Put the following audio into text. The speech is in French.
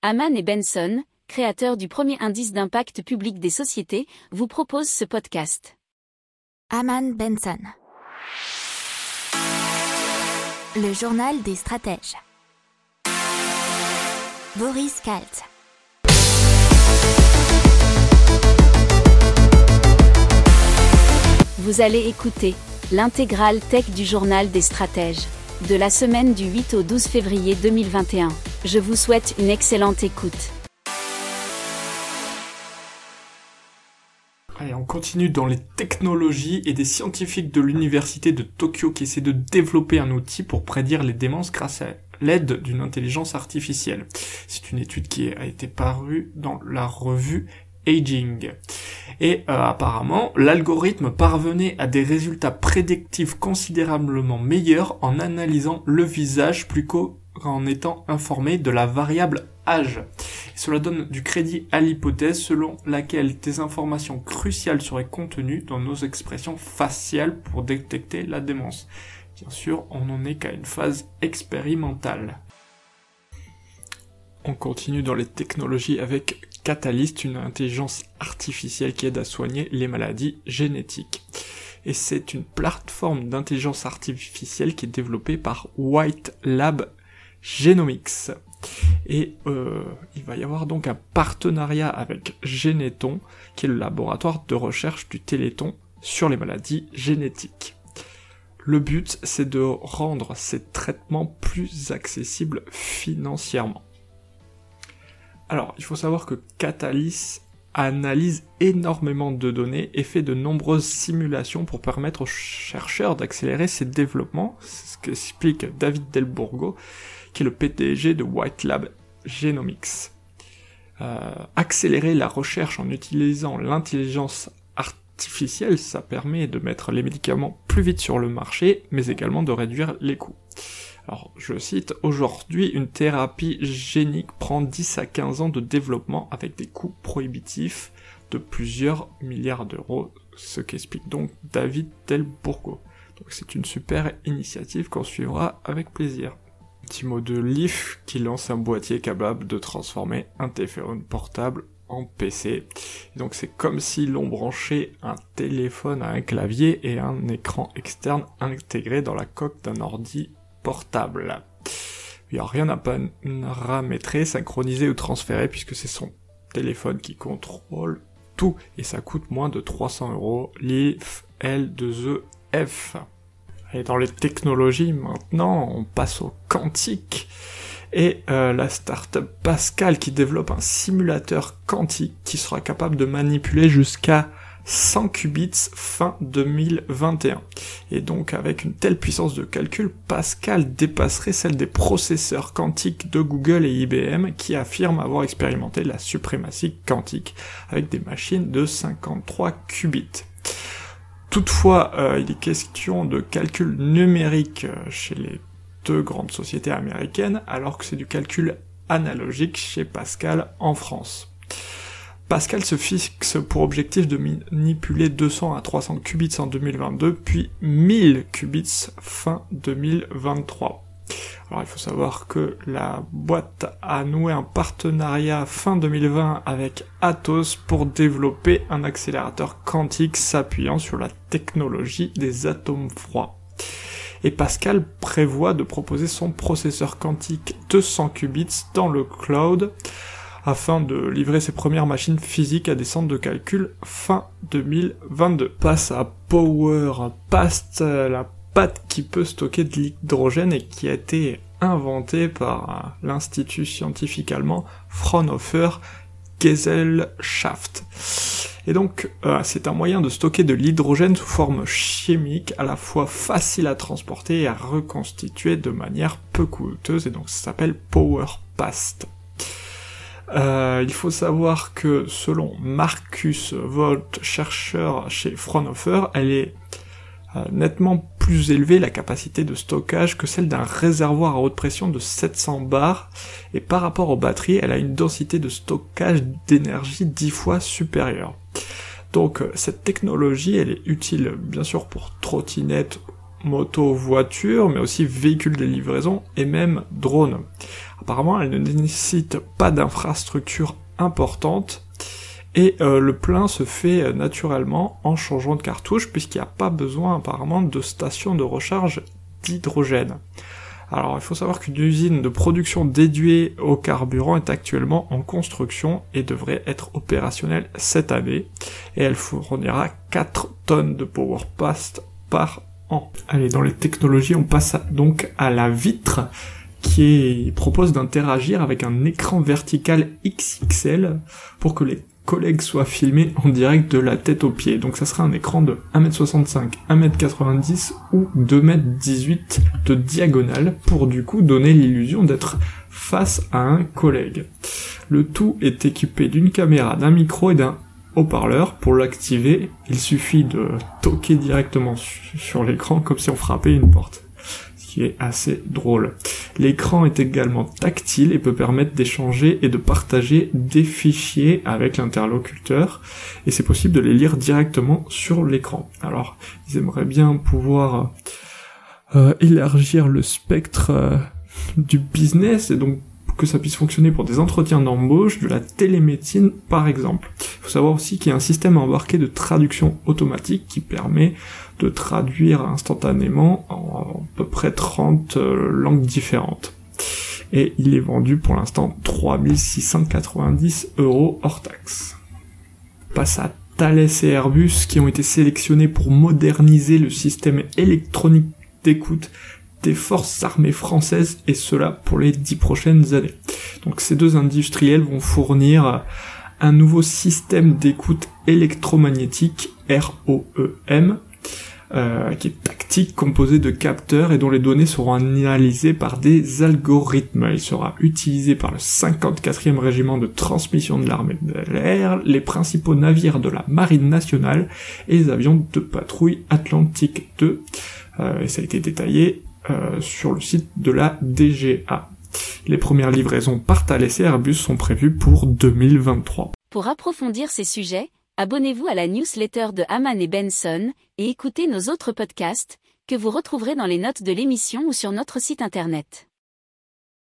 Haman et Benson, créateurs du premier indice d'impact public des sociétés, vous proposent ce podcast. Haman Benson. Le journal des stratèges. Boris Kalt. Vous allez écouter l'intégrale tech du journal des stratèges de la semaine du 8 au 12 février 2021. Je vous souhaite une excellente écoute. Allez, on continue dans les technologies et des scientifiques de l'université de Tokyo qui essaient de développer un outil pour prédire les démences grâce à l'aide d'une intelligence artificielle. C'est une étude qui a été parue dans la revue Aging. Et euh, apparemment, l'algorithme parvenait à des résultats prédictifs considérablement meilleurs en analysant le visage plus qu'en étant informé de la variable âge. cela donne du crédit à l'hypothèse selon laquelle des informations cruciales seraient contenues dans nos expressions faciales pour détecter la démence. Bien sûr, on n'en est qu'à une phase expérimentale. On continue dans les technologies avec Catalyst, une intelligence artificielle qui aide à soigner les maladies génétiques. Et c'est une plateforme d'intelligence artificielle qui est développée par White Lab Genomics. Et euh, il va y avoir donc un partenariat avec Geneton, qui est le laboratoire de recherche du Téléthon sur les maladies génétiques. Le but, c'est de rendre ces traitements plus accessibles financièrement. Alors, il faut savoir que Catalyst analyse énormément de données et fait de nombreuses simulations pour permettre aux chercheurs d'accélérer ces développements. C'est ce qu'explique David Delbourgo, qui est le PDG de White Lab Genomics. Euh, accélérer la recherche en utilisant l'intelligence artificielle, ça permet de mettre les médicaments plus vite sur le marché, mais également de réduire les coûts. Alors, je cite, aujourd'hui, une thérapie génique prend 10 à 15 ans de développement avec des coûts prohibitifs de plusieurs milliards d'euros, ce qu'explique donc David Delbourgo. Donc c'est une super initiative qu'on suivra avec plaisir. Petit mot de Leaf qui lance un boîtier capable de transformer un téléphone portable en PC. donc c'est comme si l'on branchait un téléphone à un clavier et un écran externe intégré dans la coque d'un ordi portable. Il n'y a rien à paramétrer, synchroniser ou transférer puisque c'est son téléphone qui contrôle tout et ça coûte moins de 300 euros. L'IF L2EF. Et dans les technologies maintenant, on passe au quantique et euh, la startup Pascal qui développe un simulateur quantique qui sera capable de manipuler jusqu'à 100 qubits fin 2021. Et donc avec une telle puissance de calcul, Pascal dépasserait celle des processeurs quantiques de Google et IBM qui affirment avoir expérimenté la suprématie quantique avec des machines de 53 qubits. Toutefois, euh, il est question de calcul numérique euh, chez les deux grandes sociétés américaines, alors que c'est du calcul analogique chez Pascal en France. Pascal se fixe pour objectif de manipuler 200 à 300 qubits en 2022, puis 1000 qubits fin 2023. Alors il faut savoir que la boîte a noué un partenariat fin 2020 avec Atos pour développer un accélérateur quantique s'appuyant sur la technologie des atomes froids. Et Pascal prévoit de proposer son processeur quantique 200 qubits dans le cloud afin de livrer ses premières machines physiques à des centres de calcul fin 2022. Passe à Power Past, la pâte qui peut stocker de l'hydrogène et qui a été inventée par l'institut scientifique allemand Fraunhofer Gesellschaft. Et donc, euh, c'est un moyen de stocker de l'hydrogène sous forme chimique, à la fois facile à transporter et à reconstituer de manière peu coûteuse, et donc ça s'appelle Power Past. Euh, il faut savoir que selon Marcus Volt, chercheur chez Fraunhofer, elle est euh, nettement plus élevée la capacité de stockage que celle d'un réservoir à haute pression de 700 bars et par rapport aux batteries elle a une densité de stockage d'énergie 10 fois supérieure. Donc euh, cette technologie elle est utile bien sûr pour trottinettes, moto, voitures mais aussi véhicules de livraison et même drones. Apparemment, elle ne nécessite pas d'infrastructure importante et euh, le plein se fait euh, naturellement en changeant de cartouche puisqu'il n'y a pas besoin apparemment de station de recharge d'hydrogène. Alors il faut savoir qu'une usine de production dédiée au carburant est actuellement en construction et devrait être opérationnelle cette année et elle fournira 4 tonnes de power past par an. Allez, dans les technologies, on passe donc à la vitre qui propose d'interagir avec un écran vertical XXL pour que les collègues soient filmés en direct de la tête aux pieds. Donc ça sera un écran de 1m65, 1m90 ou 2m18 de diagonale pour du coup donner l'illusion d'être face à un collègue. Le tout est équipé d'une caméra, d'un micro et d'un haut-parleur. Pour l'activer, il suffit de toquer directement sur l'écran comme si on frappait une porte qui est assez drôle. L'écran est également tactile et peut permettre d'échanger et de partager des fichiers avec l'interlocuteur et c'est possible de les lire directement sur l'écran. Alors, ils aimeraient bien pouvoir euh, élargir le spectre euh, du business et donc que ça puisse fonctionner pour des entretiens d'embauche, de la télémédecine par exemple. Savoir aussi qu'il y a un système embarqué de traduction automatique qui permet de traduire instantanément en à peu près 30 euh, langues différentes. Et il est vendu pour l'instant 3690 euros hors taxe. Passe à Thales et Airbus qui ont été sélectionnés pour moderniser le système électronique d'écoute des forces armées françaises et cela pour les dix prochaines années. Donc ces deux industriels vont fournir un nouveau système d'écoute électromagnétique ROEM euh, qui est tactique, composé de capteurs et dont les données seront analysées par des algorithmes. Il sera utilisé par le 54e régiment de transmission de l'armée de l'air, les principaux navires de la marine nationale et les avions de patrouille Atlantique 2. Euh, et ça a été détaillé euh, sur le site de la DGA. Les premières livraisons par Thales et Airbus sont prévues pour 2023. Pour approfondir ces sujets, abonnez-vous à la newsletter de Haman et Benson et écoutez nos autres podcasts que vous retrouverez dans les notes de l'émission ou sur notre site internet.